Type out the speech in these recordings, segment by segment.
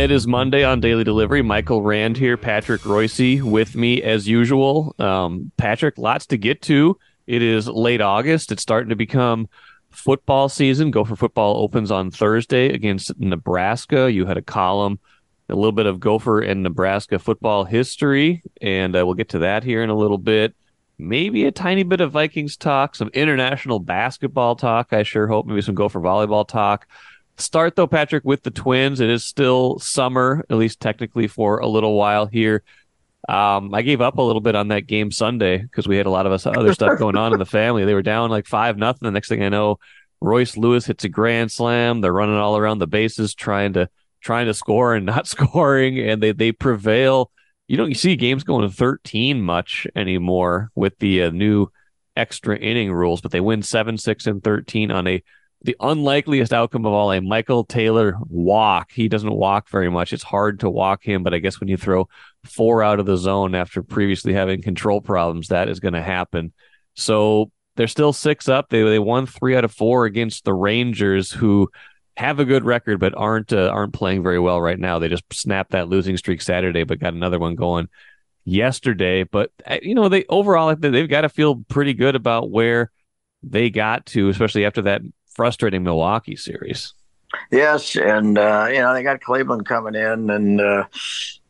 It is Monday on Daily Delivery. Michael Rand here, Patrick Reusse with me as usual. Um, Patrick, lots to get to. It is late August. It's starting to become football season. Gopher football opens on Thursday against Nebraska. You had a column, a little bit of Gopher and Nebraska football history, and uh, we'll get to that here in a little bit. Maybe a tiny bit of Vikings talk, some international basketball talk. I sure hope maybe some Gopher volleyball talk. Start though, Patrick, with the Twins. It is still summer, at least technically for a little while here. Um, I gave up a little bit on that game Sunday because we had a lot of us other stuff going on in the family. They were down like five nothing. The next thing I know, Royce Lewis hits a grand slam. They're running all around the bases trying to trying to score and not scoring, and they they prevail. You don't see games going to 13 much anymore with the uh, new extra inning rules, but they win seven, six, and 13 on a the unlikeliest outcome of all a Michael Taylor walk. He doesn't walk very much. It's hard to walk him, but I guess when you throw four out of the zone after previously having control problems, that is going to happen. So they're still six up. They they won three out of four against the Rangers, who have a good record but aren't uh, aren't playing very well right now. They just snapped that losing streak Saturday, but got another one going yesterday. But uh, you know, they overall they've got to feel pretty good about where they got to, especially after that frustrating Milwaukee series. Yes, and uh, you know they got Cleveland coming in, and uh,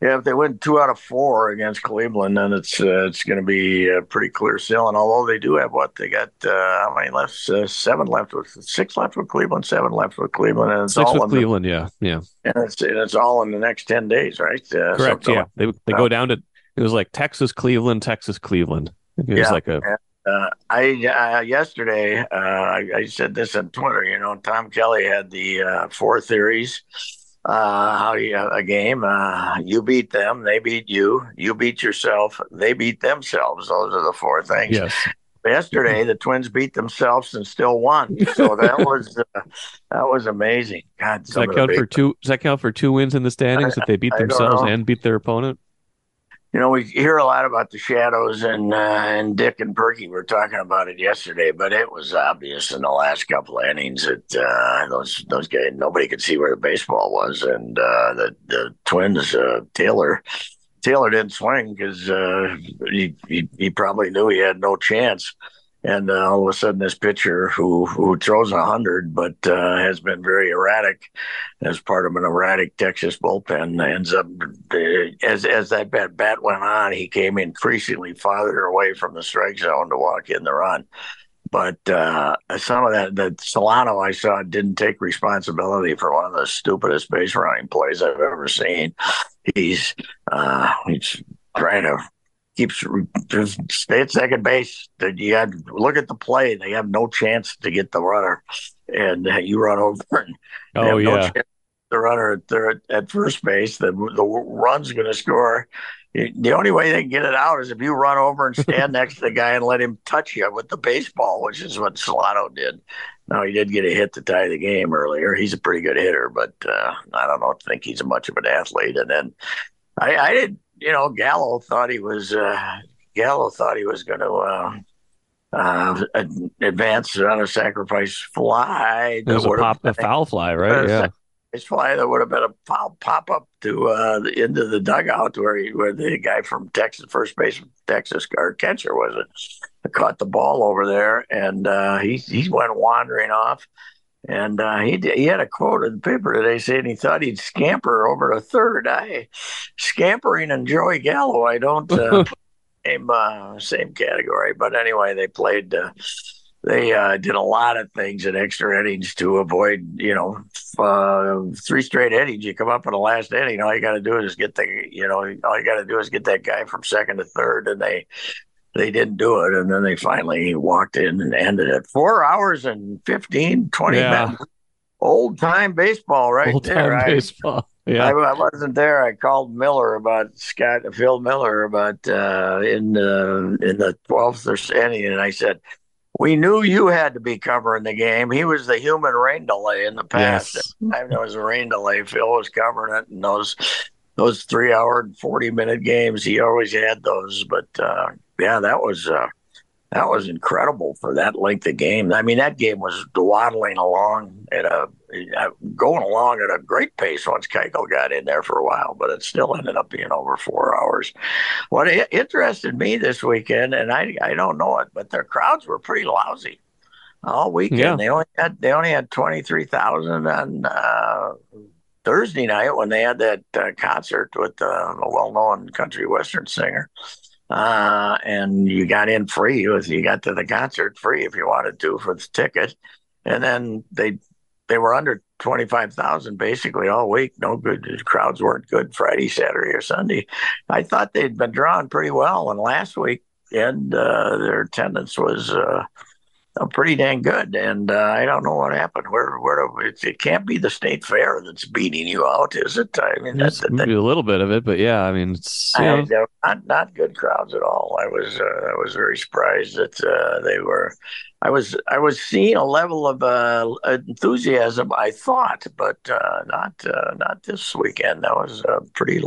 yeah, if they win two out of four against Cleveland, then it's uh, it's going to be a pretty clear sailing. Although they do have what they got, uh, how many left? Uh, seven left with six left with Cleveland, seven left with Cleveland, and it's six all with in Cleveland. The, yeah, yeah, and it's and it's all in the next ten days, right? Uh, Correct. Yeah, they they go down to it was like Texas, Cleveland, Texas, Cleveland. It was yeah, like a uh, I uh, yesterday uh, I, I, said this on Twitter. You know, Tom Kelly had the uh, four theories. Uh, how you a game? Uh, you beat them, they beat you. You beat yourself, they beat themselves. Those are the four things. Yes. Yesterday, the Twins beat themselves and still won. So that was that was amazing. God, does that count for two? Does that count for two wins in the standings if they beat themselves and beat their opponent? You know, we hear a lot about the shadows, and uh, and Dick and Perky were talking about it yesterday, but it was obvious in the last couple innings that uh, those those guys nobody could see where the baseball was, and uh, the the Twins uh, Taylor Taylor didn't swing because uh, he, he he probably knew he had no chance and uh, all of a sudden this pitcher who who throws a hundred but uh, has been very erratic as part of an erratic Texas bullpen ends up uh, as as that bat bat went on he came increasingly farther away from the strike zone to walk in the run but uh, some of that that Solano I saw didn't take responsibility for one of the stupidest base running plays I've ever seen. He's uh, he's trying to keeps just stay at second base. That you had look at the play; they have no chance to get the runner, and you run over. And oh yeah, no the runner at third at first base. The the run's going to score. The only way they can get it out is if you run over and stand next to the guy and let him touch you with the baseball, which is what Solano did. Now he did get a hit to tie the game earlier. He's a pretty good hitter, but uh, I don't know. think he's much of an athlete. And then I, I did you know, Gallo thought he was uh, Gallo thought he was going to uh, uh, advance on a sacrifice fly. It was a pop, a foul fly, right? Yeah. It's fly that would have been a foul pop up to uh, the into the dugout where he, where the guy from Texas first base Texas or catcher was it caught the ball over there and uh, he he went wandering off and uh, he he had a quote in the paper today saying he thought he'd scamper over a third. I scampering and Joey Gallo. I don't uh, same uh, same category, but anyway, they played. Uh, they uh, did a lot of things in extra innings to avoid, you know, uh, three straight innings. You come up in the last inning, all you got to do is get the, you know, all you got to do is get that guy from second to third, and they they didn't do it. And then they finally walked in and ended it. Four hours and 15, 20 yeah. minutes. Old time baseball, right Old there. Time baseball. Yeah. I, I, wasn't there. I called Miller about Scott, Phil Miller about uh, in uh, in the twelfth or inning, and I said, "We knew you had to be covering the game. He was the human rain delay in the past. Yes. I there was a rain delay. Phil was covering it, and those those three hour and forty minute games, he always had those. But uh, yeah, that was uh, that was incredible for that length of game. I mean, that game was dawdling along at a going along at a great pace once Keuchel got in there for a while, but it still ended up being over four hours. What interested me this weekend, and I I don't know it, but their crowds were pretty lousy all weekend. Yeah. They only had they only had twenty three thousand on uh, Thursday night when they had that uh, concert with uh, a well known country western singer uh, and you got in free. You got to the concert free if you wanted to for the ticket, and then they they were under twenty five thousand basically all week. No good the crowds weren't good Friday, Saturday, or Sunday. I thought they'd been drawn pretty well, and last week and uh, their attendance was. Uh, pretty dang good. And uh, I don't know what happened. Where where it, it, can't be the state fair that's beating you out, is it? I mean, that's maybe a little bit of it, but yeah, I mean, it's know. not not good crowds at all. I was uh, I was very surprised that uh, they were I was I was seeing a level of uh, enthusiasm. I thought, but uh, not uh, not this weekend. That was pretty.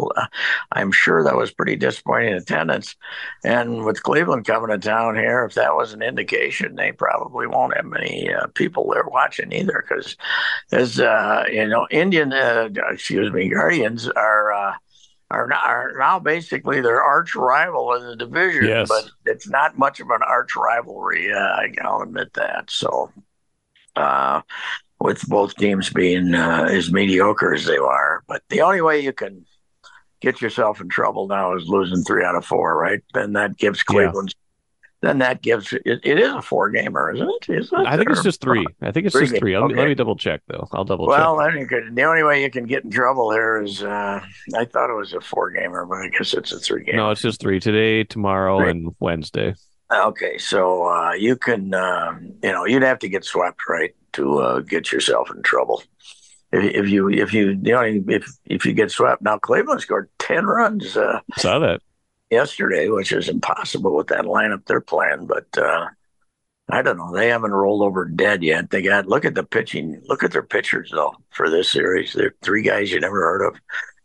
I'm sure that was pretty disappointing attendance. And with Cleveland coming to town here, if that was an indication, they probably won't have many uh, people there watching either. Because as uh, you know, Indian, uh, excuse me, Guardians are are, not, are now basically their arch rival in the division, yes. but it's not much of an arch rivalry. Uh, I'll admit that. So, uh, with both teams being uh, as mediocre as they are, but the only way you can get yourself in trouble now is losing three out of four, right? Then that gives Cleveland then that gives it, it is a four gamer, isn't it? Isn't it? I think it's just three. I think it's three just three. Okay. Let me double check though. I'll double well, check. Well, the only way you can get in trouble here is uh, I thought it was a four gamer, but I guess it's a three game. No, it's just three today, tomorrow, three. and Wednesday. Okay, so uh, you can um, you know you'd have to get swept right to uh, get yourself in trouble. If, if you if you you know if if you get swept now, Cleveland scored ten runs. Uh, Saw that yesterday, which is impossible with that lineup they're playing. But uh, I don't know. They haven't rolled over dead yet. They got look at the pitching. Look at their pitchers though for this series. They're three guys you never heard of.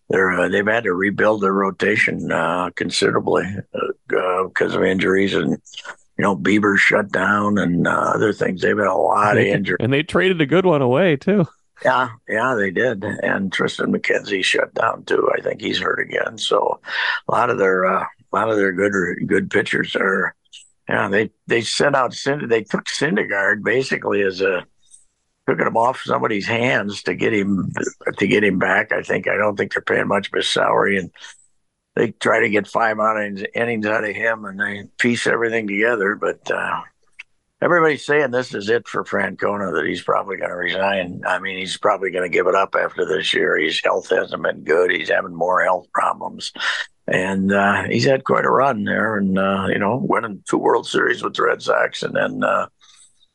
They're uh, they've had to rebuild their rotation uh, considerably because uh, of injuries and you know Bieber shut down and uh, other things. They've had a lot of injuries, and they traded a good one away too. Yeah, yeah, they did. And Tristan McKenzie shut down too. I think he's hurt again. So a lot of their uh, a lot of their good good pitchers are. Yeah, they they sent out they took Syndergaard basically as a took him off somebody's hands to get him to get him back. I think I don't think they're paying much of his salary, and they try to get five innings, innings out of him, and they piece everything together. But uh, everybody's saying this is it for Francona that he's probably going to resign. I mean, he's probably going to give it up after this year. His health hasn't been good. He's having more health problems and uh, he's had quite a run there, and uh, you know, winning two World Series with the Red Sox, and then uh,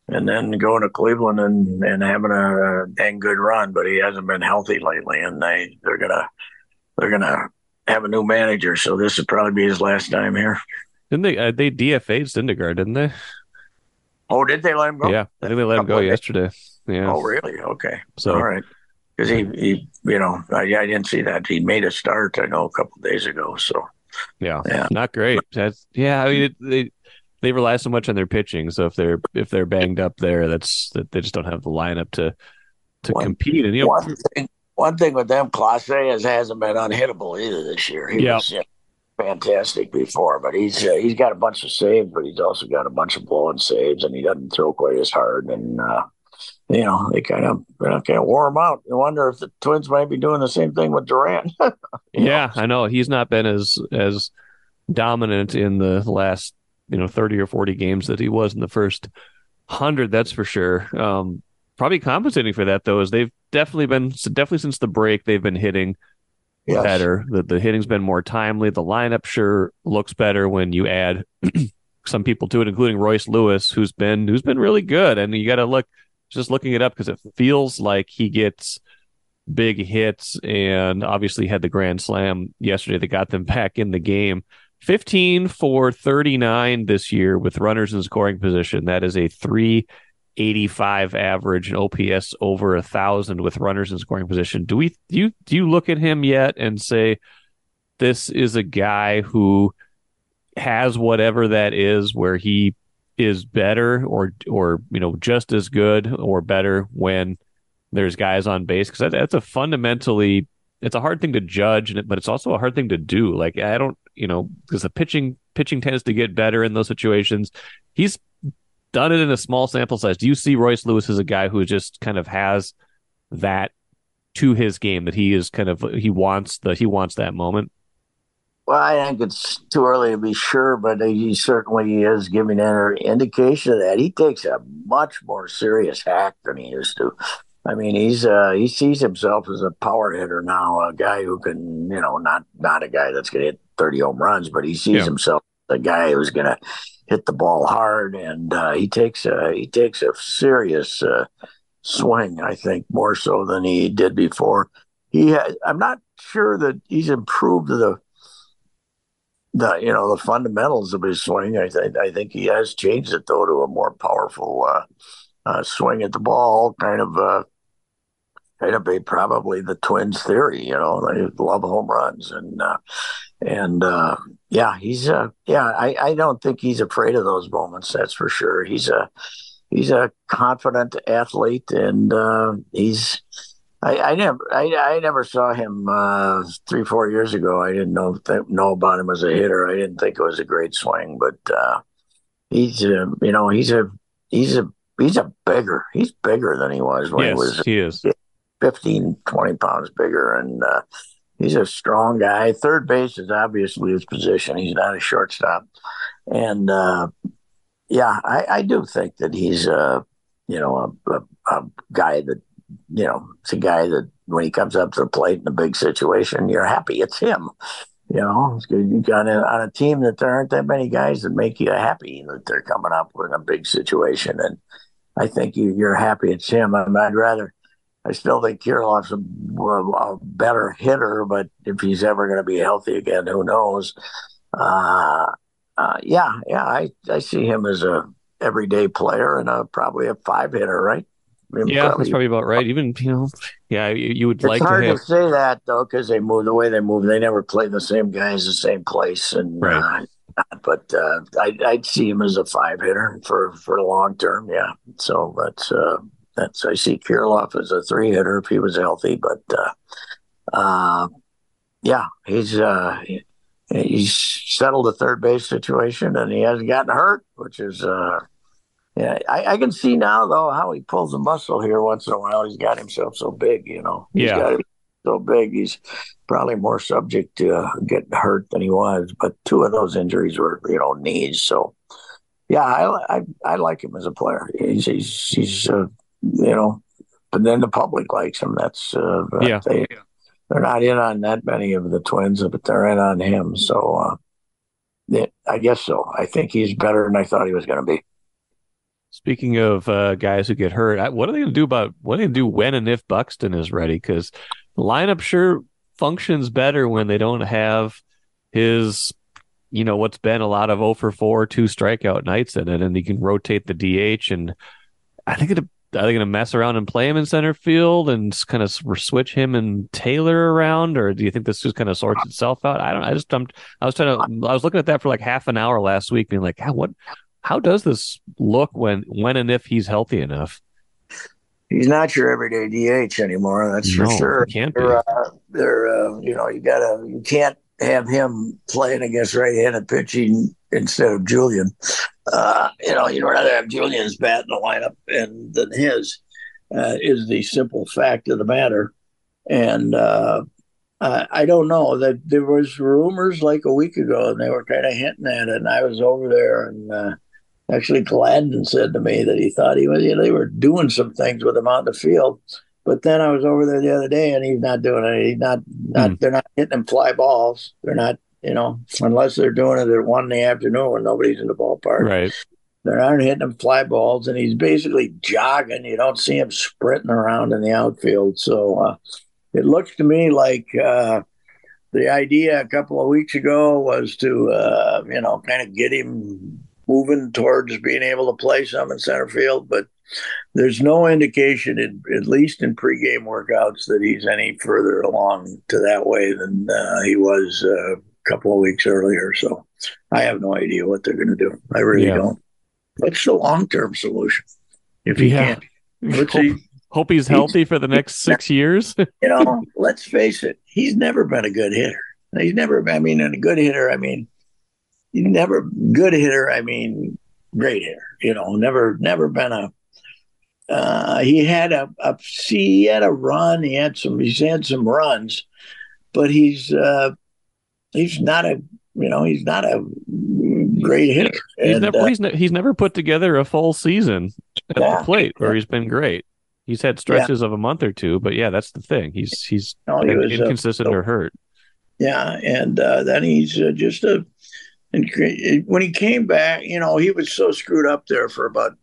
and then going to Cleveland and, and having a, dang good run, but he hasn't been healthy lately, and they they're gonna they're gonna have a new manager, so this would probably be his last time here. Didn't they? Uh, they DFA'd Syndergaard, didn't they? Oh, did they let him go? Yeah, I think they let him go yesterday. Yeah. Oh, really? Okay. So, all right because he, he, you know, I, I, didn't see that he made a start. I know a couple days ago. So, yeah, yeah, not great. That's yeah. I mean, they they rely so much on their pitching. So if they're if they're banged up there, that's that they just don't have the lineup to to one, compete. And you know, one thing, one thing with them, Clase is hasn't been unhittable either this year. He yep. was you know, fantastic before, but he's uh, he's got a bunch of saves, but he's also got a bunch of blowing saves, and he doesn't throw quite as hard. And uh, you know, they kind of kind of wore him out. You wonder if the Twins might be doing the same thing with Duran. yeah, know? I know he's not been as as dominant in the last you know thirty or forty games that he was in the first hundred. That's for sure. Um, probably compensating for that though is they've definitely been definitely since the break they've been hitting yes. better. The the hitting's been more timely. The lineup sure looks better when you add some people to it, including Royce Lewis, who's been who's been really good. And you got to look just looking it up because it feels like he gets big hits and obviously had the grand slam yesterday that got them back in the game. 15 for 39 this year with runners in scoring position. That is a 385 average and OPS over a thousand with runners in scoring position. Do we do you do you look at him yet and say this is a guy who has whatever that is where he is better or or you know just as good or better when there's guys on base because that, that's a fundamentally it's a hard thing to judge but it's also a hard thing to do. Like i don't you know because the pitching pitching tends to get better in those situations. He's done it in a small sample size. Do you see royce lewis as a guy who just kind of has that to his game that he is kind of he wants the he wants that moment well, I think it's too early to be sure, but he certainly is giving an indication of that. He takes a much more serious hack than he used to. I mean, he's uh, he sees himself as a power hitter now, a guy who can, you know, not not a guy that's going to hit thirty home runs, but he sees yeah. himself a guy who's going to hit the ball hard, and uh, he takes a he takes a serious uh, swing. I think more so than he did before. He has, I'm not sure that he's improved the the you know the fundamentals of his swing. I, I think he has changed it though to a more powerful uh, uh, swing at the ball, kind of uh, kind of a probably the Twins theory. You know, they love home runs and uh, and uh, yeah, he's uh, yeah. I, I don't think he's afraid of those moments. That's for sure. He's a he's a confident athlete and uh, he's I, I never, I, I, never saw him uh, three, four years ago. I didn't know th- know about him as a hitter. I didn't think it was a great swing, but uh, he's, a, you know, he's a, he's a, he's a bigger. He's bigger than he was when yes, he was. He is 15, 20 pounds bigger, and uh, he's a strong guy. Third base is obviously his position. He's not a shortstop, and uh, yeah, I, I, do think that he's a, you know, a, a, a guy that you know, it's a guy that when he comes up to the plate in a big situation, you're happy it's him. You know, it's good you got a, on a team that there aren't that many guys that make you happy that they're coming up with a big situation, and I think you, you're happy it's him. I I'd rather. I still think Kirilloff's a, a, better hitter, but if he's ever going to be healthy again, who knows? Uh, uh, yeah, yeah, I, I see him as a everyday player and a probably a five hitter, right? Yeah, probably, that's probably about right. Even you know, yeah, you, you would it's like hard to, have... to say that though, because they move the way they move. They never play the same guys, the same place, and right. Uh, but uh, I, I'd see him as a five hitter for for the long term. Yeah, so that's uh, that's I see Kirilloff as a three hitter if he was healthy, but uh, uh, yeah, he's uh, he's settled the third base situation and he hasn't gotten hurt, which is uh, yeah, I, I, can see now though how he pulls a muscle here once in a while. He's got himself so big, you know. He's yeah. got so big. He's probably more subject to uh, getting hurt than he was. But two of those injuries were, you know, knees. So, yeah, I I, I like him as a player. He's he's, he's uh, you know, but then the public likes him. That's uh, yeah. They, they're not in on that many of the twins, but they're in on him. So, uh, I guess so. I think he's better than I thought he was going to be. Speaking of uh, guys who get hurt, what are they going to do about what are they going to do when and if Buxton is ready? Because lineup sure functions better when they don't have his, you know, what's been a lot of 0 for 4, two strikeout nights in it, and he can rotate the DH. And I think it, are they going to mess around and play him in center field and kind of switch him and Taylor around, or do you think this just kind of sorts itself out? I don't. I just I'm, I was trying to. I was looking at that for like half an hour last week, being like, what how does this look when when and if he's healthy enough? He's not your everyday DH anymore. That's no, for sure. Can't they're, be. Uh, they're uh, you know you gotta you can't have him playing against right-handed pitching instead of Julien. Uh, you know you'd rather have Julien's bat in the lineup and than his. Uh, is the simple fact of the matter, and uh, I don't know that there was rumors like a week ago, and they were kind of hinting at it. And I was over there, and uh, Actually, Gladden said to me that he thought he was, you know, they were doing some things with him out in the field. But then I was over there the other day and he's not doing it. He's not, not mm. they're not hitting him fly balls. They're not, you know, unless they're doing it at one in the afternoon when nobody's in the ballpark. Right. They're not hitting him fly balls and he's basically jogging. You don't see him sprinting around in the outfield. So uh, it looks to me like uh, the idea a couple of weeks ago was to, uh, you know, kind of get him moving towards being able to play some in center field, but there's no indication, in, at least in pregame workouts, that he's any further along to that way than uh, he was uh, a couple of weeks earlier. So I have no idea what they're going to do. I really yeah. don't. what's the long term solution? If he Yeah. can't, Hope, hope he's healthy for the next six years. you know, let's face it, he's never been a good hitter. He's never, I mean, a good hitter, I mean, he's never good hitter, I mean, great hitter. You know, never, never been a. Uh, he had a, a see, he had a run. He had some, he's had some runs, but he's uh, he's not a, you know, he's not a great hitter. he's And, never uh, he's, ne- he's never put together a full season at Yeah. the plate where Yeah. he's been great. He's had stretches of a month or two, but yeah, that's the thing. He's he's no, he uh, inconsistent or hurt. Yeah, and uh, then he's uh, just a. And when he came back, you know, he was so screwed up there for about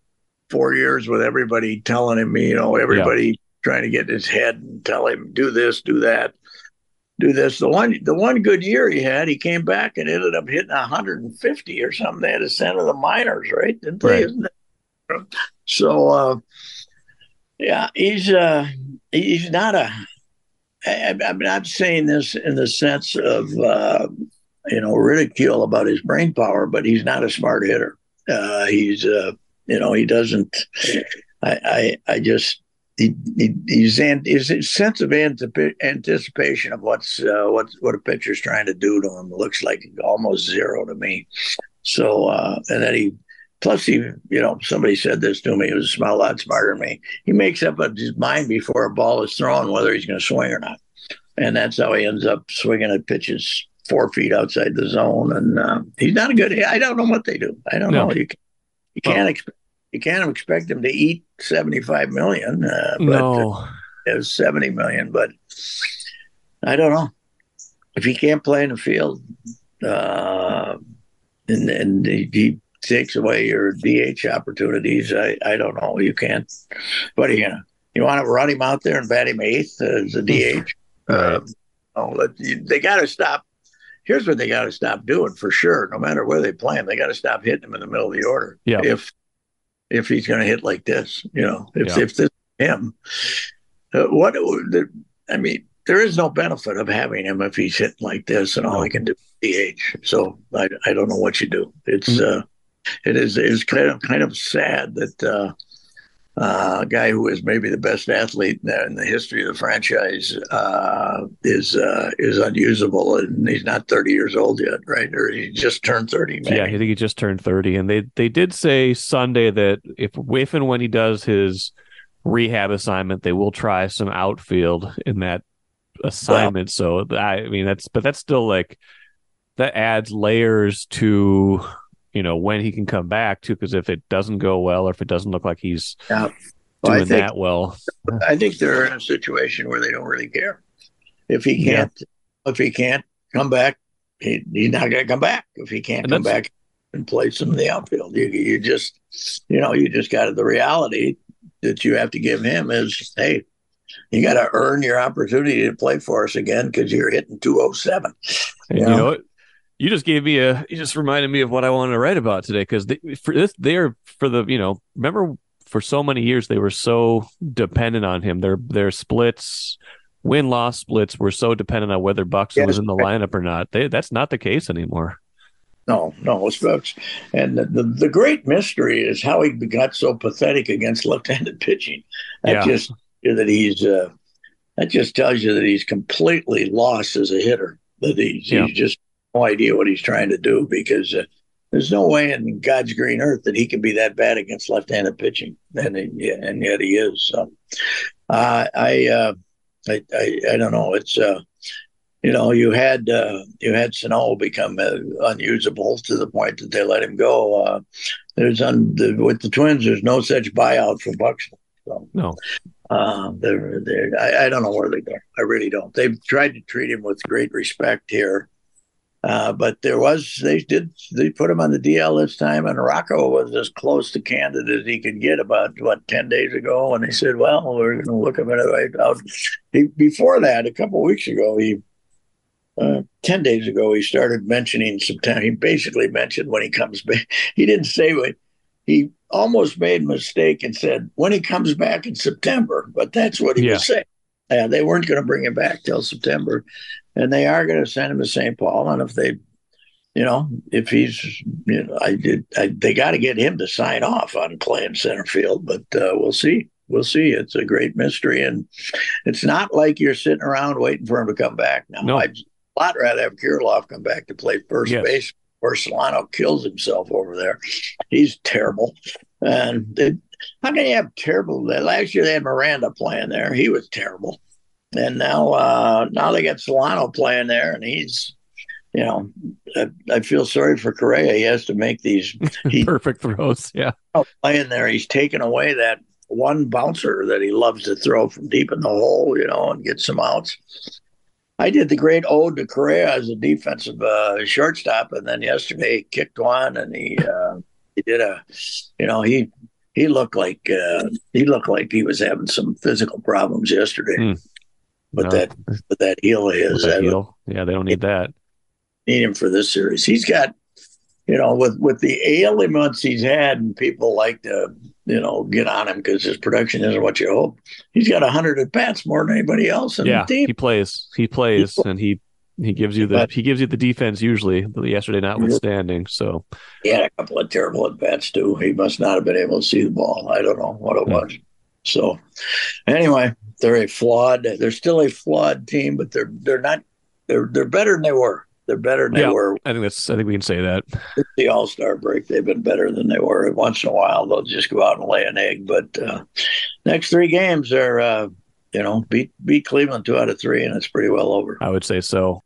four years with everybody telling him, you know, everybody trying to get his head and tell him do this, do that, do this. The one, the one good year he had, he came back and ended up hitting 150 or something. They had to send to the minors, right? Didn't they? Right. So, uh, yeah, he's uh, he's not a. I, I'm not saying this in the sense of uh, you know ridicule about his brain power, but he's not a smart hitter. Uh, he's uh, you know he doesn't. I I, I just he, he he's an, his sense of anticipation of what's uh, what what a pitcher's trying to do to him looks like almost zero to me. So uh, and then he plus he you know somebody said this to me he was a lot smarter than me he makes up his mind before a ball is thrown whether he's going to swing or not and that's how he ends up swinging at pitches four feet outside the zone and uh, he's not a good i don't know what they do i don't No. know you, you can't expect you can't expect him to eat 75 million uh, but no, it was 70 million but i don't know if he can't play in the field uh, and, and he, he takes away your DH opportunities. I, I don't know. You can't. What are you gonna? You want to run him out there and bat him eighth as a DH? Uh, oh, let, you, they got to stop. Here's what they got to stop doing for sure. No matter where they play him, they got to stop hitting him in the middle of the order. Yeah. If if he's going to hit like this, you know, if Yeah. if this is him, uh, what? The, I mean, there is no benefit of having him if he's hitting like this and all he can do is DH. So I I don't know what you do. It's Mm. uh, it is is kind of kind of sad that uh, uh, a guy who is maybe the best athlete in the, in the history of the franchise uh, is uh, is unusable, and he's not 30 years old yet, right? Or he just turned 30. Maybe. yeah, I think he just turned thirty, and they they did say Sunday that if if and when he does his rehab assignment, they will try some outfield in that assignment. so I mean that's but that's still like that adds layers to you know when he can come back too because if it doesn't go well or if it doesn't look like he's Yeah. doing Well, I think that well I think they're in a situation where they don't really care if he can't if he can't come back. He, he's not going to come back if he can't And come back and play some of the outfield. You you just you know you just got the reality that you have to give him is hey. You got to earn your opportunity to play for us again because you're hitting 207. And Yeah. you know what? You just gave me a. You just reminded me of what I wanted to write about today because they, for this, they're for the you know. Remember, for so many years they were so dependent on him. Their their splits, win loss splits, were so dependent on whether Buxton Yes. was in the lineup or not. They, that's not the case anymore. No, no, it's folks. And the, the, the great mystery is how he got so pathetic against left-handed pitching. That Yeah. just that he's uh, that just tells you that he's completely lost as a hitter. That he's, Yeah. he's just no idea what he's trying to do because uh, there's no way in God's green earth that he can be that bad against left-handed pitching, and and yet he is. So, uh, I, uh, I, I, I don't know. It's uh, you know, you had uh, you had Sano become uh, unusable to the point that they let him go. Uh, there's un, the, with the Twins, there's no such buyout for Buxton. So, No. uh, they're, they're, I, I don't know where they go. I really don't. They've tried to treat him with great respect here. Uh, but there was, they did, they put him on the DL this time, and Rocco was as close to candid as he could get about, what, 10 days ago. And they said, well, we're going to look him right out. He, before that, a couple of weeks ago, he, uh, 10 days ago, he started mentioning September. He basically mentioned when he comes back. He didn't say what he almost made a mistake and said when he comes back in September, but that's what he Yeah. was saying. Uh, they weren't going to bring him back till September, and they are going to send him to St. Paul. And if they you know, if he's, you know, I did, I, they got to get him to sign off on playing center field, but uh, we'll see. We'll see. It's a great mystery, and it's not like you're sitting around waiting for him to come back. Now, no. I'd a lot rather have Kirilloff come back to play first yes. base, or Solano kills himself over there. He's terrible, and it, how can you have terrible? Last year they had Miranda playing there. He was terrible, and now uh, now they got Solano playing there, and he's you know, I, I, feel sorry for Correa. He has to make these he, perfect throws. Yeah, playing there, he's taken away that one bouncer that he loves to throw from deep in the hole, you know, and get some outs. I did the great ode to Correa as a defensive uh, shortstop, and then yesterday he kicked one, and he uh, he did a, you know, he he looked like uh, he looked like he was having some physical problems yesterday. Mm. But no. that but that heel is that heel. Yeah, they don't need that need him for this series. He's got, you know, with with the ailments he's had, and people like to, you know, get on him because his production isn't what you hope. He's got hundred at bats more than anybody else in yeah, the team. He plays, he plays, he, and he he gives you the but, he gives you the defense usually. Yesterday notwithstanding, so he had a couple of terrible at bats too. He must not have been able to see the ball. I don't know what it was. So, anyway, they're a flawed. They're still a flawed team, but they're they're not. They're they're better than they were. They're better than yeah, they were. I think that's. I think we can say that. The All Star break, they've been better than they were. Once in a while, they'll just go out and lay an egg. But uh, next three games are, uh, you know, beat beat Cleveland two out of three, and it's pretty well over. I would say so.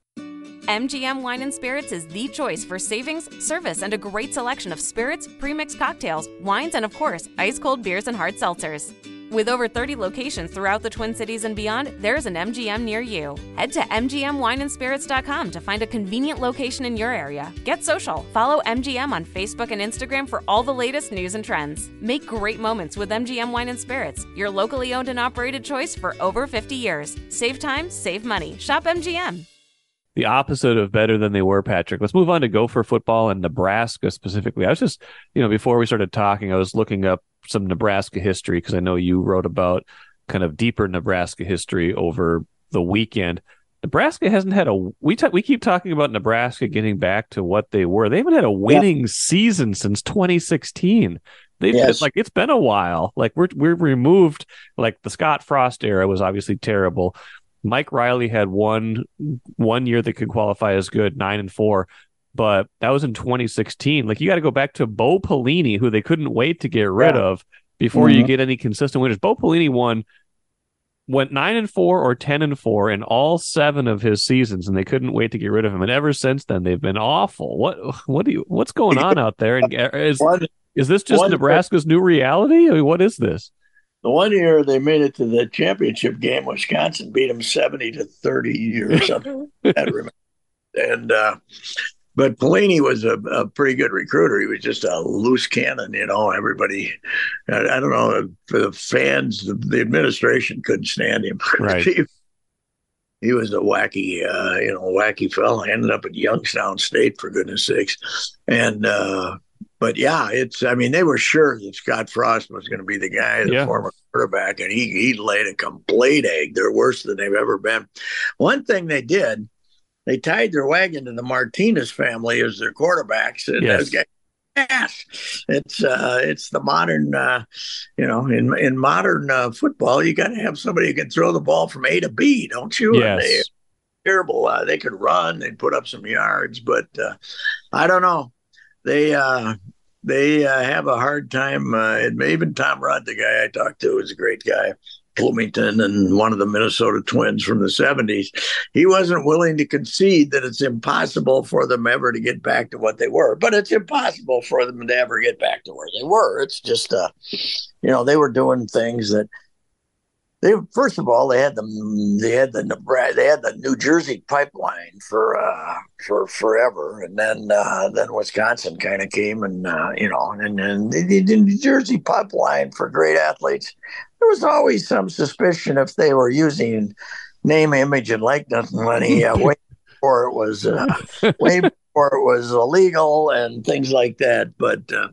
MGM Wine and Spirits is the choice for savings, service, and a great selection of spirits, premixed cocktails, wines, and of course, ice cold beers and hard seltzers. With over 30 locations throughout the Twin Cities and beyond, there's an MGM near you. Head to MGMWineandSpirits.com to find a convenient location in your area. Get social. Follow MGM on Facebook and Instagram for all the latest news and trends. Make great moments with MGM Wine and Spirits, your locally owned and operated choice for over 50 years. Save time, save money. Shop MGM the opposite of better than they were, Patrick. Let's move on to Gopher football and Nebraska specifically. I was just, you know, before we started talking, I was looking up some Nebraska history because I know you wrote about kind of deeper Nebraska history over the weekend. Nebraska hasn't had a we we keep talking about Nebraska getting back to what they were. They haven't had a winning yeah. season since 2016. They've yes. like it's been a while. Like we're we're removed. Like the Scott Frost era was obviously terrible. Mike Riley had one one year that could qualify as good, nine and four but that was in 2016. Like you got to go back to Bo Pelini, who they couldn't wait to get rid yeah. of before mm-hmm. you get any consistent winners. Bo Pelini won went nine and four or ten and four in all seven of his seasons, and they couldn't wait to get rid of him. And ever since then, they've been awful. What what do you what's going on out there? And uh, is is this just Nebraska's new reality? I mean, what is this? The one year they made it to the championship game, Wisconsin beat them seventy to thirty or something. I remember. And uh, but Pelini was a, a, pretty good recruiter. He was just a loose cannon, you know. Everybody, I, I don't know, for the fans, the, the administration couldn't stand him. Right. he, he, was a wacky, uh, you know, wacky fellow. Ended up at Youngstown State for goodness sakes, and uh, but yeah, it's. I mean, they were sure that Scott Frost was going to be the guy, the yeah. former quarterback, and he he laid a complete egg. They're worse than they've ever been. One thing they did they tied their wagon to the Martinez family as their quarterbacks, and yes. those guys Yes, it's uh, it's the modern, uh, you know, in in modern uh, football, you got to have somebody who can throw the ball from A to B, don't you? Yes. They, terrible. Uh, they could run, they'd put up some yards, but uh, I don't know. They uh, they uh, have a hard time. Uh, even Tom Ruud, the guy I talked to, is a great guy. Bloomington and one of the Minnesota Twins from the 70s, he wasn't willing to concede that it's impossible for them ever to get back to what they were. But it's impossible for them to ever get back to where they were. It's just, uh, you know, they were doing things that they first of all they had the they had the they had the New Jersey pipeline for uh, for forever, and then uh, then Wisconsin kind of came and uh, you know and then the, the New Jersey pipeline for great athletes there was always some suspicion if they were using name, image, and likeness money uh, way before it was uh, way before it was illegal and things like that. But uh,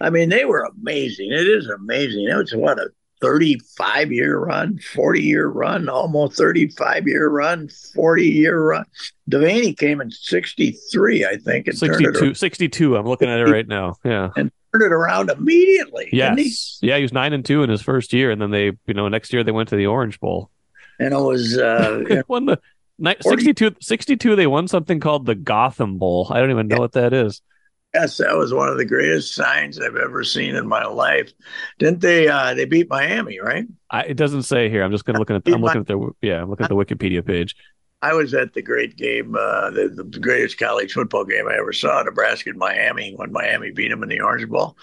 I mean, they were amazing. It is amazing. It was what a 35 year run, 40 year run, almost 35 year run, 40 year run. Devaney came in 63, I think. And 62, 62. I'm looking at it right now. Yeah. And turned it around immediately. Yes. Yeah. He was nine and two in his first year. And then they, you know, next year they went to the Orange Bowl. And it was, uh, won the 62, 62, they won something called the Gotham Bowl. I don't even know yeah. what that is. Yes, that was one of the greatest signs I've ever seen in my life. Didn't they? Uh, they beat Miami, right? I, it doesn't say here. I'm just going to look at. The, I'm looking at the. Yeah, I'm looking at the Wikipedia page. I was at the great game, uh, the, the, greatest college football game I ever saw, Nebraska and Miami, when Miami beat them in the Orange Bowl,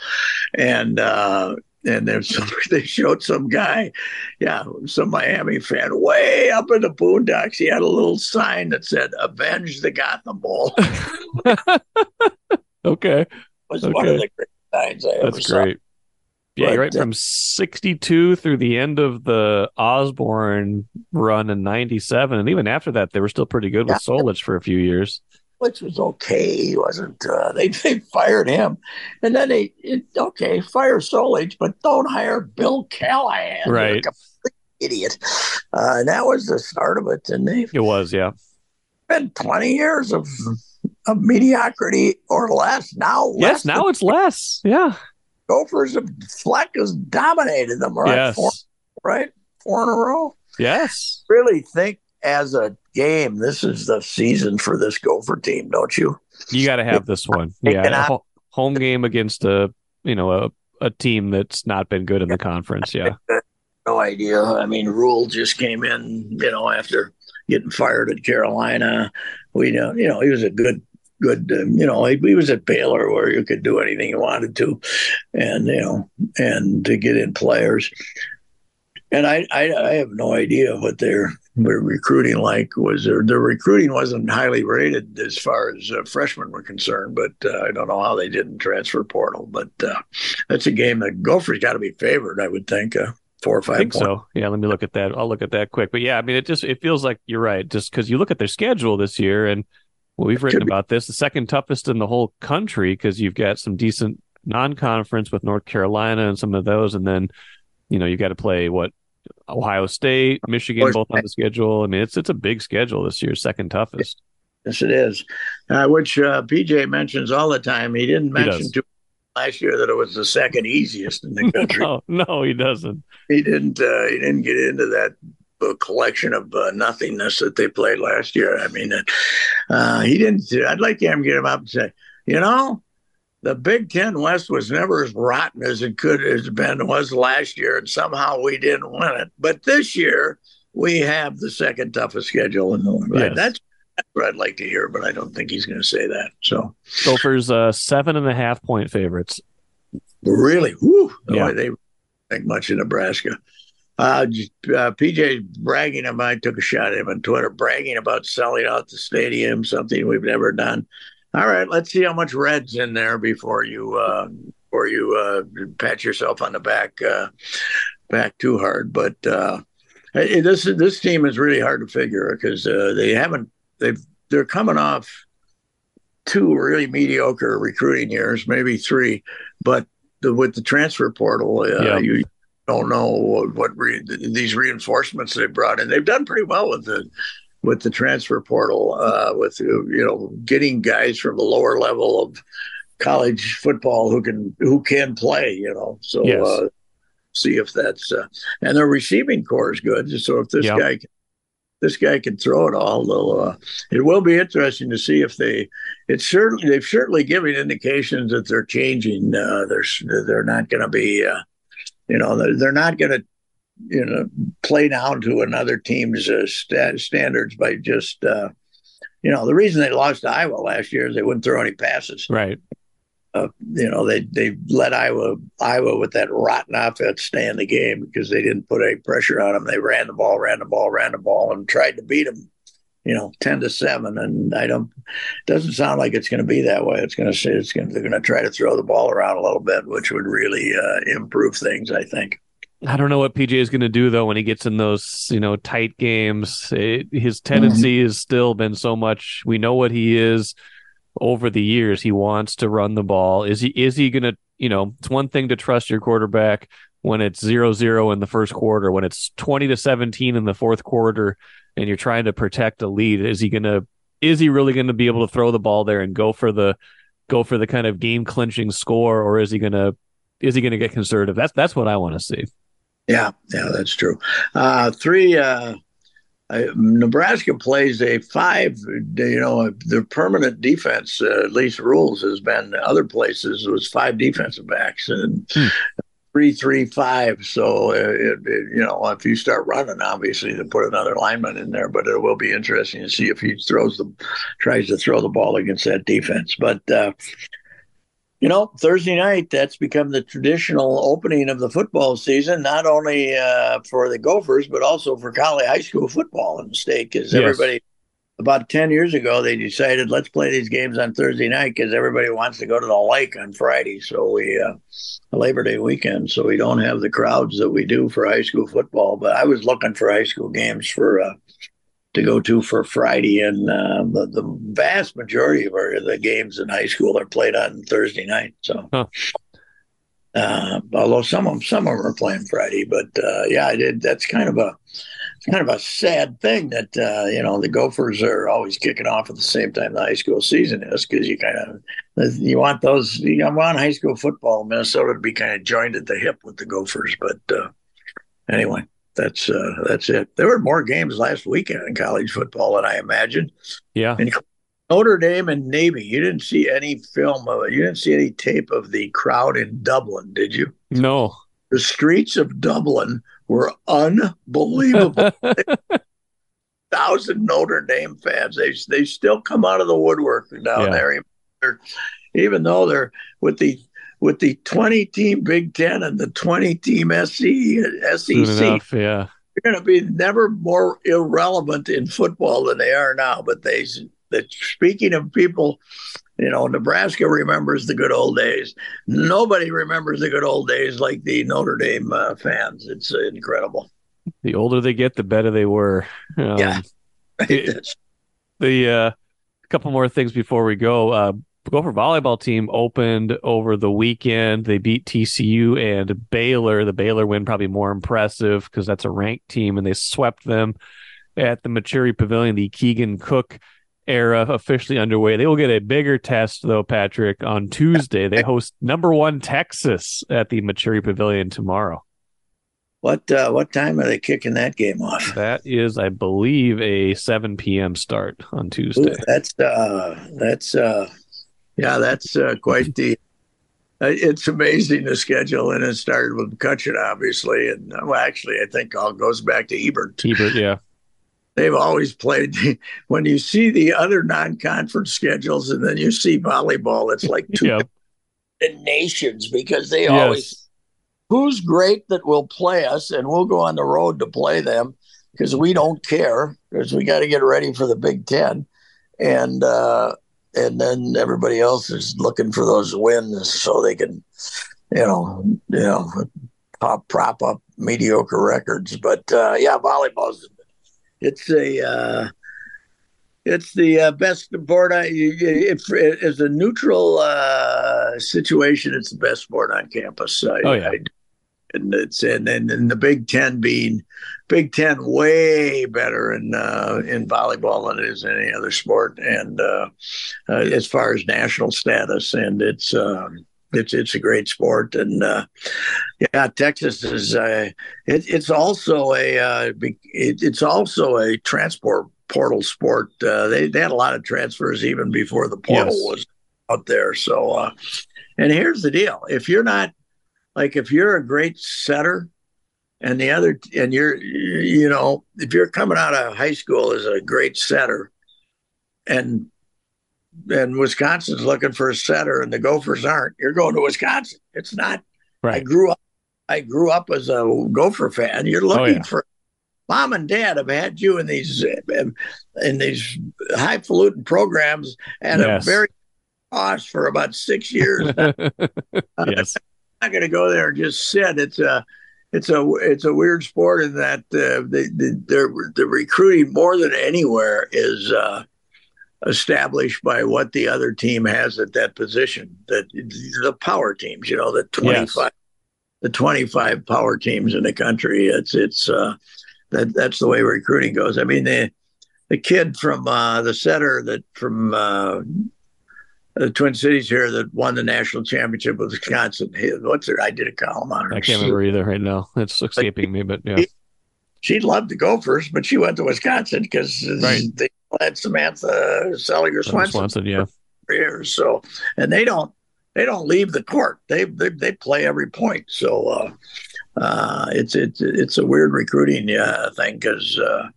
and uh, and there's some, they showed some guy, yeah, some Miami fan way up in the boondocks. He had a little sign that said "Avenge the Gotham Bowl." okay, was okay. one of the great signs I That's ever saw. great. Yeah, but, right uh, from 62 through the end of the Osborne run in 97. And even after that, they were still pretty good with Solich for a few years which was okay. He wasn't. Uh, they they fired him, and then they it, okay fire Solich, but don't hire Bill Callahan, right? Idiot. Uh, and that was the start of it, and they it was yeah. Been twenty years of of mediocrity or less. Now yes, now it's less. Yeah, Gophers have Fleck has dominated them. Right, yes. four, right, four in a row. Yes, really think as a game, this is the season for this Gopher team, don't you? You got to have this one. Yeah, home game against a you know a a team that's not been good in the conference. Yeah, no idea. I mean, Rhule just came in, you know, after getting fired at Carolina. We know, you know, he was a good good, um, you know, he, he, was at Baylor where you could do anything you wanted to, and you know, and to get in players and I, I, I have no idea what their their recruiting like was. Their, their recruiting wasn't highly rated as far as uh, freshmen were concerned, but uh, I don't know how they did in transfer portal. But uh, that's a game that Gophers got to be favored, I would think. Uh, four or five. I think points. so. Yeah, let me look at that. I'll look at that quick. But yeah, I mean, it just it feels like you're right. Just because you look at their schedule this year, and well, we've written about this, the second toughest in the whole country because you've got some decent non-conference with North Carolina and some of those, and then you know you've got to play what Ohio State, Michigan, both on the schedule. I mean, it's it's a big schedule this year, second toughest. Yes, it is. Uh, which uh, PJ mentions all the time. He didn't mention he to last year that it was the second easiest in the country. no, no, he doesn't. He didn't. Uh, he didn't get into that uh, collection of uh, nothingness that they played last year. I mean, uh, he didn't. I'd like to have him get him up and say, you know, the Big Ten West was never as rotten as it could have been was last year, and somehow we didn't win it. But this year we have the second toughest schedule in the world. Yes. That's, that's what I'd like to hear, but I don't think he's going to say that. So Gophers uh, seven and a half point favorites. Really? Yeah. they think much of Nebraska. Uh, uh, PJ bragging about, I took a shot at him on Twitter, bragging about selling out the stadium, something we've never done. All right, let's see how much red's in there before you uh, before you uh, pat yourself on the back uh, back too hard. But uh, this this team is really hard to figure because uh, they haven't they've they're coming off two really mediocre recruiting years, maybe three, but the, with the transfer portal, uh, yeah. you don't know what, what re, these reinforcements they brought in. They've done pretty well with the with the transfer portal, uh, with you know getting guys from the lower level of college football who can who can play. You know, so yes. uh, see if that's uh, and their receiving corps is good. So if this yep. guy can, this guy can throw it all, uh, it will be interesting to see if they. It's certainly they've certainly given indications that they're changing. Uh, they're they're not going to be. Uh, you know, they're, they're not going to you know play down to another team's uh, st- standards by just uh, you know the reason they lost to Iowa last year is they wouldn't throw any passes. Right. Uh, you know they they let Iowa Iowa with that rotten offense stay in the game because they didn't put any pressure on them. They ran the ball, ran the ball, ran the ball, and tried to beat them. You know, ten to seven, and I don't. Doesn't sound like it's going to be that way. It's going to say it's going. They're going to try to throw the ball around a little bit, which would really uh, improve things. I think. I don't know what PJ is going to do though when he gets in those you know tight games. It, his tendency mm-hmm. has still been so much. We know what he is over the years. He wants to run the ball. Is he? Is he going to? You know, it's one thing to trust your quarterback when it's zero zero in the first quarter, when it's 20 to 17 in the fourth quarter, and you're trying to protect a lead? Is he going to, is he really going to be able to throw the ball there and go for the, go for the kind of game clinching score, or is he going to, is he going to get conservative? That's, that's what I want to see. Yeah, yeah, that's true. Uh, three, uh, uh, Nebraska plays a five, you know, the permanent defense, uh, at least Rhule's has been other places was five defensive backs and hmm. Three, three, five. So, uh, it, it, you know, if you start running, obviously to put another lineman in there, but it will be interesting to see if he throws the, tries to throw the ball against that defense. But, uh, you know, Thursday night, that's become the traditional opening of the football season, not only uh, for the Gophers, but also for college high school football in the state. Because yes. everybody, about 10 years ago, they decided let's play these games on Thursday night because everybody wants to go to the lake on Friday. So we, uh, Labor Day weekend. So we don't have the crowds that we do for high school football. But I was looking for high school games for. Uh, to go to for Friday, and uh, the, the, vast majority of our, the games in high school are played on Thursday night. So, huh. uh, although some of them, some of them are playing Friday, but uh, yeah, I did. That's kind of a kind of a sad thing that uh, you know the Gophers are always kicking off at the same time the high school season is because you kind of you want those you want high school football Minnesota to be kind of joined at the hip with the Gophers, but uh, anyway that's uh, that's it. There were more games last weekend in college football than I imagined. Yeah. And Notre Dame and Navy. You didn't see any film of it. You didn't see any tape of the crowd in Dublin, did you? No. The streets of Dublin were unbelievable. Thousand Notre Dame fans. They they still come out of the woodwork down yeah. there, even though they're with the with the 20 team Big Ten and the 20 team SC, SEC. Enough, yeah. They're going to be never more irrelevant in football than they are now. But they, that speaking of people, you know, Nebraska remembers the good old days. Nobody remembers the good old days like the Notre Dame uh, fans. It's uh, incredible. The older they get, the better they were. Um, yeah. it, the uh, couple more things before we go. Uh, Gopher volleyball team opened over the weekend. They beat TCU and Baylor. The Baylor win probably more impressive because that's a ranked team, and they swept them at the Maturi Pavilion. The Keegan Cook era officially underway. They will get a bigger test though, Patrick, on Tuesday. They host number one Texas at the Maturi Pavilion tomorrow. What uh, what time are they kicking that game off? That is, I believe, a seven p.m. start on Tuesday. Ooh, that's uh, that's uh, yeah, that's uh, quite the. Uh, it's amazing the schedule, and it started with McCutcheon, obviously, and uh, well, actually, I think all goes back to Hebert. Hebert, yeah. They've always played. When you see the other non-conference schedules, and then you see volleyball, it's like two yep. nations because they yes. always. Who's great that will play us, and we'll go on the road to play them because we don't care because we got to get ready for the Big Ten, and uh, and then everybody else is looking for those wins so they can, you know, you know, pop, prop up mediocre records. But uh, yeah, volleyball's it's a uh, it's the uh, best sport. I, if as a neutral uh, situation, it's the best sport on campus. I, oh yeah. I, and it's and, and and the Big Ten being Big Ten way better in uh, in volleyball than it is in any other sport, and uh, uh, as far as national status, and it's um, it's it's a great sport, and uh, yeah, Texas is uh, it, it's also a uh, it, it's also a transport portal sport. they they had a lot of transfers even before the portal yes. was out there. So, and here's the deal: if you're not like if you're a great setter and the other and you're you know if you're coming out of high school as a great setter and and Wisconsin's looking for a setter and the Gophers aren't you're going to Wisconsin it's not right. I grew up I grew up as a Gopher fan you're looking oh, yeah. for mom and dad have had you in these in these highfalutin programs at yes. a very cost for about six years yes I'm not going to go there and just sit. It's a it's a it's a weird sport in that uh, the the the recruiting more than anywhere is uh, established by what the other team has at that position. That the power teams, you know, the twenty five. Yes. the 25 power teams in the country. It's it's uh, that that's the way recruiting goes. I mean the the kid from uh, the setter that from uh, the Twin Cities here that won the national championship with Wisconsin. What's her? I did a column on her. I can't remember either right now. It's escaping me, but yeah. She'd love to go first, but she went to Wisconsin because right. they had Samantha Seliger Swenson. Yeah. Years. So, and they don't they don't leave the court. They they, they play every point. So uh, uh, it's it's it's a weird recruiting uh, thing because, uh,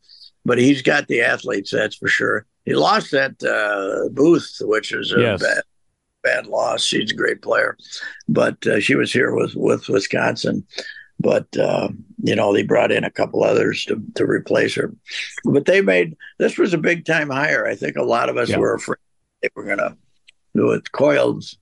but he's got the athletes. That's for sure. He lost that uh, Booth, which is a yes. bad bad loss. She's a great player, but uh, she was here with with Wisconsin. But you know they brought in a couple others to to replace her. But they made this was a big time hire. I think a lot of us yeah. were afraid they were going to do it. Coyle's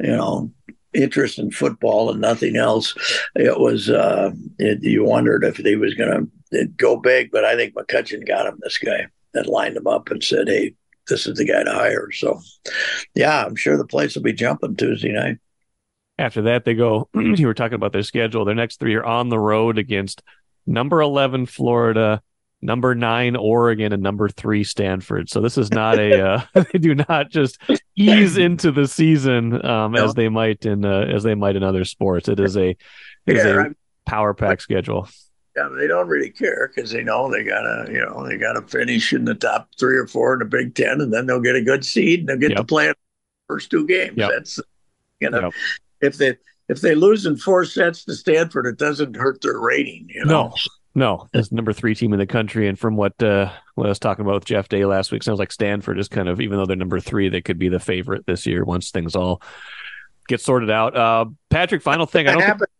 you know, interest in football and nothing else. It was uh, it, you wondered if he was going to go big, but I think McCutcheon got him. This guy that lined him up and said, "Hey, this is the guy to hire." So, yeah, I'm sure the place will be jumping Tuesday night. After that, they go. you were talking about their schedule. Their next three are on the road against number eleven Florida, number nine Oregon and number three Stanford. So this is not a uh, they do not just ease into the season um, no. as they might in uh, as they might in other sports. It is a it is yeah, a power pack schedule. Yeah, they don't really care because they know they gotta you know they gotta finish in the top three or four in the Big Ten, and then they'll get a good seed and they'll get yep. to play in the first two games. Yep. That's you know yep. If they if they lose in four sets to Stanford, it doesn't hurt their rating. You know? No, no, it's number three team in the country, and from what uh, what I was talking about with Jeff Day last week, sounds like Stanford is kind of even though they're number three, they could be the favorite this year once things all get sorted out. Uh, Patrick, final thing, I don't. Think...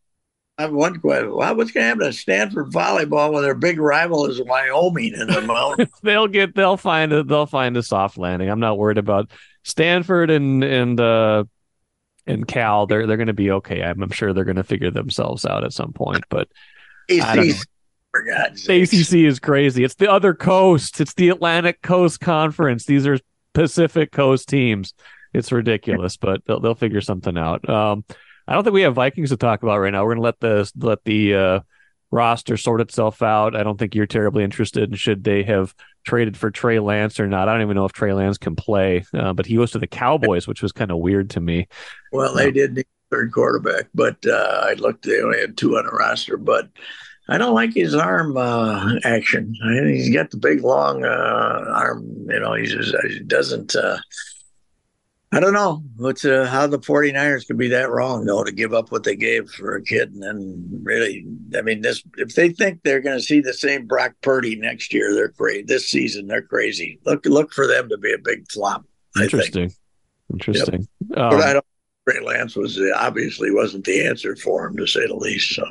I have one question. what's going to happen to Stanford volleyball when their big rival is Wyoming in the mountains? they'll get, they'll find a, they'll find a soft landing. I'm not worried about Stanford and and uh, and Cal. They're they're going to be okay. I'm, I'm sure they're going to figure themselves out at some point, but. I don't know. For God's the ACC is crazy. It's the other coast. It's the Atlantic Coast Conference. These are Pacific Coast teams. It's ridiculous, but they'll they'll figure something out. Um, I don't think we have Vikings to talk about right now. We're gonna let the let the uh, roster sort itself out. I don't think you're terribly interested in should they have traded for Trey Lance or not. I don't even know if Trey Lance can play, uh, but he goes to the Cowboys, which was kind of weird to me. Well, they did need third quarterback, but uh, I looked. They only had two on the roster, but I don't like his arm uh, action. He's got the big long uh, arm. You know, he just he doesn't. I don't know. What's uh, how the 49ers could be that wrong though to give up what they gave for a kid and then really I mean this if they think they're going to see the same Brock Purdy next year they're crazy this season they're crazy. Look look for them to be a big flop interesting. Interesting. Yep. um, but I don't Trey Lance was obviously wasn't the answer for him to say the least so.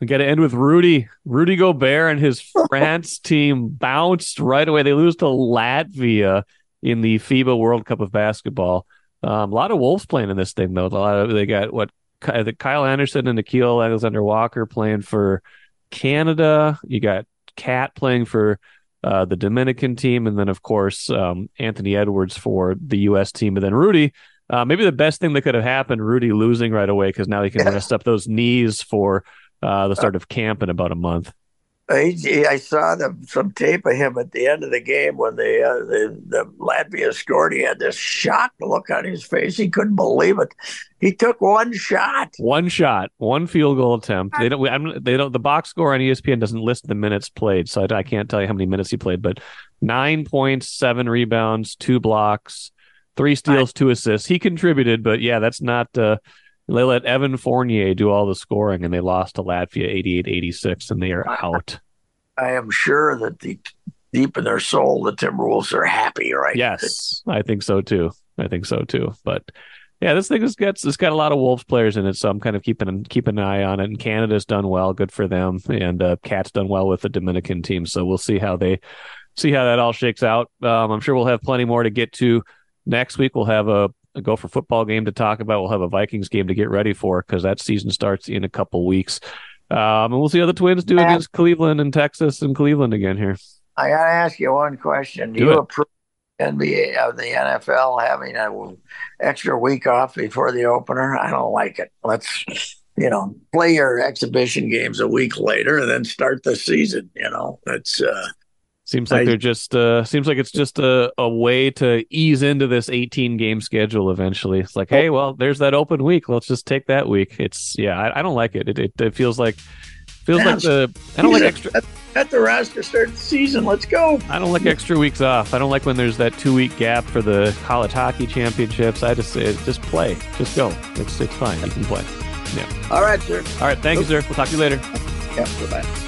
We got to end with Rudy. Rudy Gobert and his France team bounced right away. They lose to Latvia in the FIBA World Cup of basketball. Um, a lot of Wolves playing in this thing though. A lot of they got what the Kyle Anderson and Nickeil Alexander Walker playing for Canada. You got Cat playing for uh, the Dominican team, and then of course um, Anthony Edwards for the U.S. team, and then Rudy. Uh, maybe the best thing that could have happened, Rudy losing right away because now he can rest up those knees for uh, the start of camp in about a month. I saw the, some tape of him at the end of the game when the, uh, the, the Latvia scored. He had this shocked look on his face. He couldn't believe it. He took one shot. One shot, one field goal attempt. They don't. I'm, they don't. The box score on ESPN doesn't list the minutes played, so I, I can't tell you how many minutes he played. But nine points, seven rebounds, two blocks, three steals, two assists. He contributed, but yeah, that's not. Uh, they let Evan Fournier do all the scoring, and they lost to Latvia 88-86, and they are out. I am sure that the deep in their soul, the Timberwolves are happy, right? Yes, I think so too. I think so too. But yeah, this thing has got it's got a lot of Wolves players in it, so I'm kind of keeping keeping an eye on it. And Canada's done well, good for them, and uh, Cat's done well with the Dominican team. So we'll see how they see how that all shakes out. Um, I'm sure we'll have plenty more to get to next week. We'll have a a Gopher football game to talk about. We'll have a Vikings game to get ready for because that season starts in a couple weeks. Um, and we'll see how the Twins do against Cleveland and Texas and Cleveland again here. I got to ask you one question. Do, do you it. approve NBA of the NFL having an extra week off before the opener? I don't like it. Let's you know, play your exhibition games a week later and then start the season. You know, that's uh, seems like I, they're just uh, seems like it's just a, a way to ease into this 18 game schedule eventually. It's like, hey, well, there's that open week. Let's just take that week. It's yeah, I, I don't like it. It, it. it feels like feels like the I don't like extra. At the roster start the season. Let's go. I don't like extra weeks off. I don't like when there's that two week gap for the college hockey championships. I just say, just play, just go. It's it's fine. You can play. Yeah. All right, sir. All right. Thank you, sir. We'll talk to you later. Yeah. Goodbye.